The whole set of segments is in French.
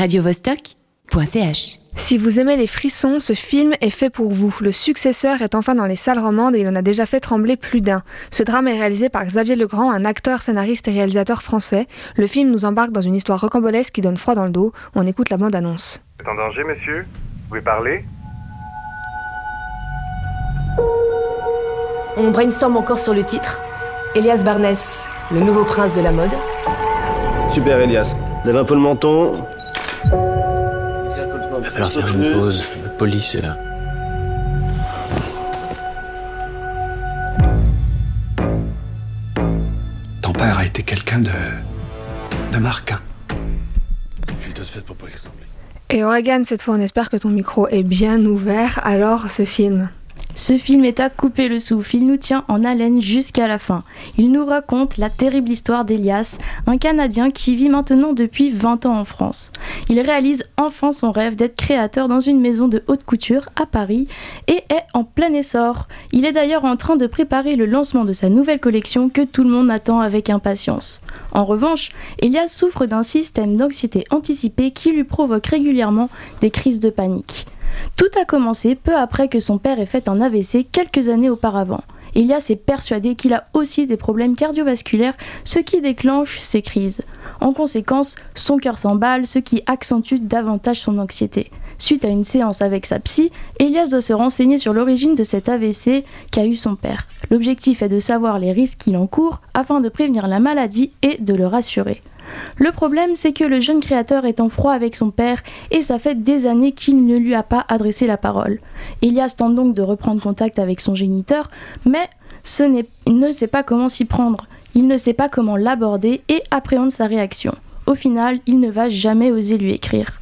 radiovostok.ch. Si vous aimez les frissons, ce film est fait pour vous. Le successeur est enfin dans les salles romandes et il en a déjà fait trembler plus d'un. Ce drame est réalisé par Xavier Legrand, un acteur, scénariste et réalisateur français. Le film nous embarque dans une histoire rocambolesque qui donne froid dans le dos. On écoute la bande-annonce. Vous êtes en danger, monsieur Vous pouvez parler On brainstorm encore sur le titre. Elias Barnès, le nouveau prince de la mode. Super Elias. Lève un peu le menton. Falloir faire une pause. La police est là. Ton père a été quelqu'un de. de marquant. Je suis toute faite pour pas y ressembler. Et Oregon, cette fois, on espère que ton micro est bien ouvert. Alors, ce film Ce film est à couper le souffle, il nous tient en haleine jusqu'à la fin. Il nous raconte la terrible histoire d'Elias, un Canadien qui vit maintenant depuis 20 ans en France. Il réalise enfin son rêve d'être créateur dans une maison de haute couture à Paris et est en plein essor. Il est d'ailleurs en train de préparer le lancement de sa nouvelle collection que tout le monde attend avec impatience. En revanche, Elias souffre d'un système d'anxiété anticipée qui lui provoque régulièrement des crises de panique. Tout a commencé peu après que son père ait fait un AVC quelques années auparavant. Elias est persuadé qu'il a aussi des problèmes cardiovasculaires, ce qui déclenche ces crises. En conséquence, son cœur s'emballe, ce qui accentue davantage son anxiété. Suite à une séance avec sa psy, Elias doit se renseigner sur l'origine de cet AVC qu'a eu son père. L'objectif est de savoir les risques qu'il encourt afin de prévenir la maladie et de le rassurer. Le problème, c'est que le jeune créateur est en froid avec son père et ça fait des années qu'il ne lui a pas adressé la parole. Elias tente donc de reprendre contact avec son géniteur, mais ce ne sait pas comment s'y prendre. Il ne sait pas comment l'aborder et appréhende sa réaction. Au final, il ne va jamais oser lui écrire.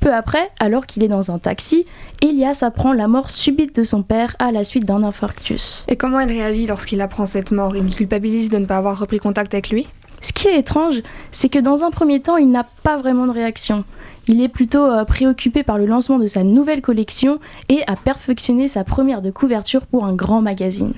Peu après, alors qu'il est dans un taxi, Elias apprend la mort subite de son père à la suite d'un infarctus. Et comment il réagit lorsqu'il apprend cette mort? Il culpabilise de ne pas avoir repris contact avec lui? Ce qui est étrange, c'est que dans un premier temps, il n'a pas vraiment de réaction. Il est plutôt euh, préoccupé par le lancement de sa nouvelle collection et à perfectionner sa première de couverture pour un grand magazine.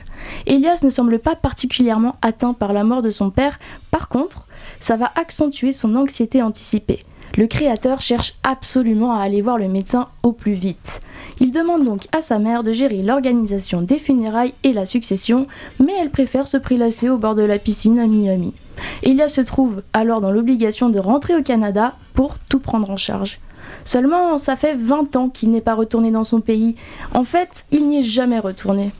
Elias ne semble pas particulièrement atteint par la mort de son père, par contre, ça va accentuer son anxiété anticipée. Le créateur cherche absolument à aller voir le médecin au plus vite. Il demande donc à sa mère de gérer l'organisation des funérailles et la succession, mais elle préfère se prélasser au bord de la piscine à Miami. Elias se trouve alors dans l'obligation de rentrer au Canada pour tout prendre en charge. Seulement, ça fait 20 ans qu'il n'est pas retourné dans son pays. En fait, il n'y est jamais retourné.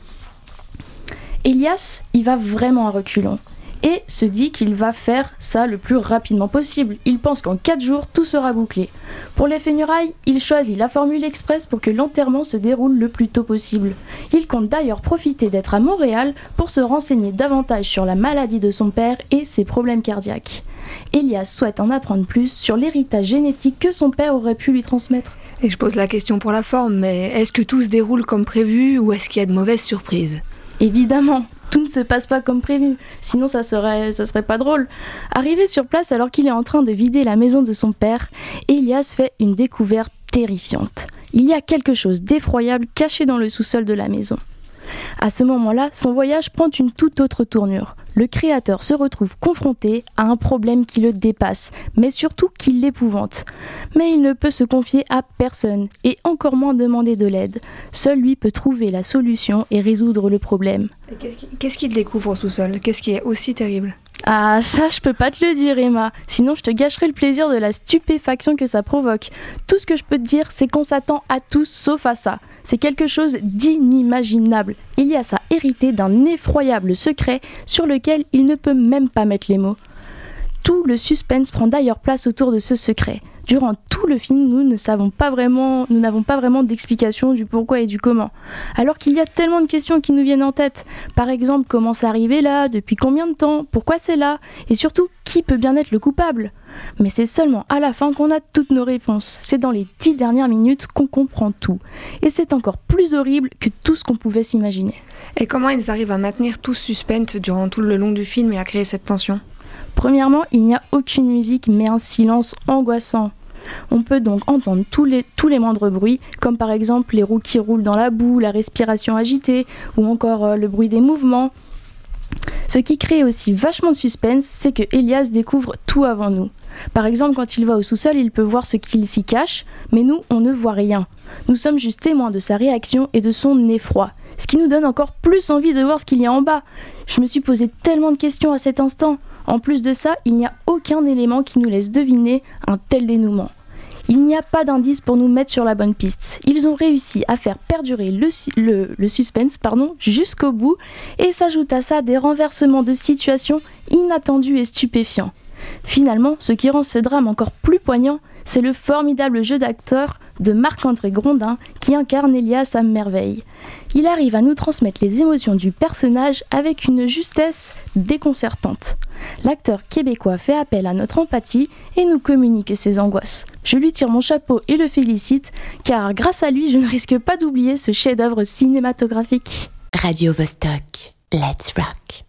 Elias, il va vraiment à reculons et se dit qu'il va faire ça le plus rapidement possible. Il pense qu'en 4 jours, tout sera bouclé. Pour les funérailles, il choisit la formule express pour que l'enterrement se déroule le plus tôt possible. Il compte d'ailleurs profiter d'être à Montréal pour se renseigner davantage sur la maladie de son père et ses problèmes cardiaques. Elias souhaite en apprendre plus sur l'héritage génétique que son père aurait pu lui transmettre. Et je pose la question pour la forme, mais est-ce que tout se déroule comme prévu ou est-ce qu'il y a de mauvaises surprises? Évidemment, tout ne se passe pas comme prévu, sinon ça serait, ça serait pas drôle. Arrivé sur place alors qu'il est en train de vider la maison de son père, Elias fait une découverte terrifiante. Il y a quelque chose d'effroyable caché dans le sous-sol de la maison. À ce moment-là, son voyage prend une toute autre tournure. Le créateur se retrouve confronté à un problème qui le dépasse, mais surtout qui l'épouvante. Mais il ne peut se confier à personne, et encore moins demander de l'aide. Seul lui peut trouver la solution et résoudre le problème. Qu'est-ce qu'il découvre au sous-sol? Qu'est-ce qui est aussi terrible? Ah, ça, je peux pas te le dire, Emma. Sinon, je te gâcherai le plaisir de la stupéfaction que ça provoque. Tout ce que je peux te dire, c'est qu'on s'attend à tout sauf à ça. C'est quelque chose d'inimaginable. Elias a hérité d'un effroyable secret sur lequel il ne peut même pas mettre les mots. Tout le suspense prend d'ailleurs place autour de ce secret. Durant tout le film, nous ne savons pas vraiment, nous n'avons pas vraiment d'explication du pourquoi et du comment. Alors qu'il y a tellement de questions qui nous viennent en tête. Par exemple, comment c'est arrivé là Depuis combien de temps Pourquoi c'est là Et surtout, qui peut bien être le coupable Mais c'est seulement à la fin qu'on a toutes nos réponses. C'est dans les dix dernières minutes qu'on comprend tout. Et c'est encore plus horrible que tout ce qu'on pouvait s'imaginer. Et comment ils arrivent à maintenir tout suspense durant tout le long du film et à créer cette tension? Premièrement, il n'y a aucune musique mais un silence angoissant. On peut donc entendre tous les, moindres bruits, comme par exemple les roues qui roulent dans la boue, la respiration agitée, ou encore euh, le bruit des mouvements. Ce qui crée aussi vachement de suspense, c'est que Elias découvre tout avant nous. Par exemple, quand il va au sous-sol, il peut voir ce qu'il s'y cache, mais nous, on ne voit rien. Nous sommes juste témoins de sa réaction et de son effroi, ce qui nous donne encore plus envie de voir ce qu'il y a en bas. Je me suis posé tellement de questions à cet instant. En plus de ça, il n'y a aucun élément qui nous laisse deviner un tel dénouement. Il n'y a pas d'indice pour nous mettre sur la bonne piste. Ils ont réussi à faire perdurer le, suspense jusqu'au bout et s'ajoute à ça des renversements de situation inattendus et stupéfiants. Finalement, ce qui rend ce drame encore plus poignant, c'est le formidable jeu d'acteur de Marc-André Grondin qui incarne Elias à merveille. Il arrive à nous transmettre les émotions du personnage avec une justesse déconcertante. L'acteur québécois fait appel à notre empathie et nous communique ses angoisses. Je lui tire mon chapeau et le félicite, car grâce à lui, je ne risque pas d'oublier ce chef-d'œuvre cinématographique. Radio Vostok, let's rock.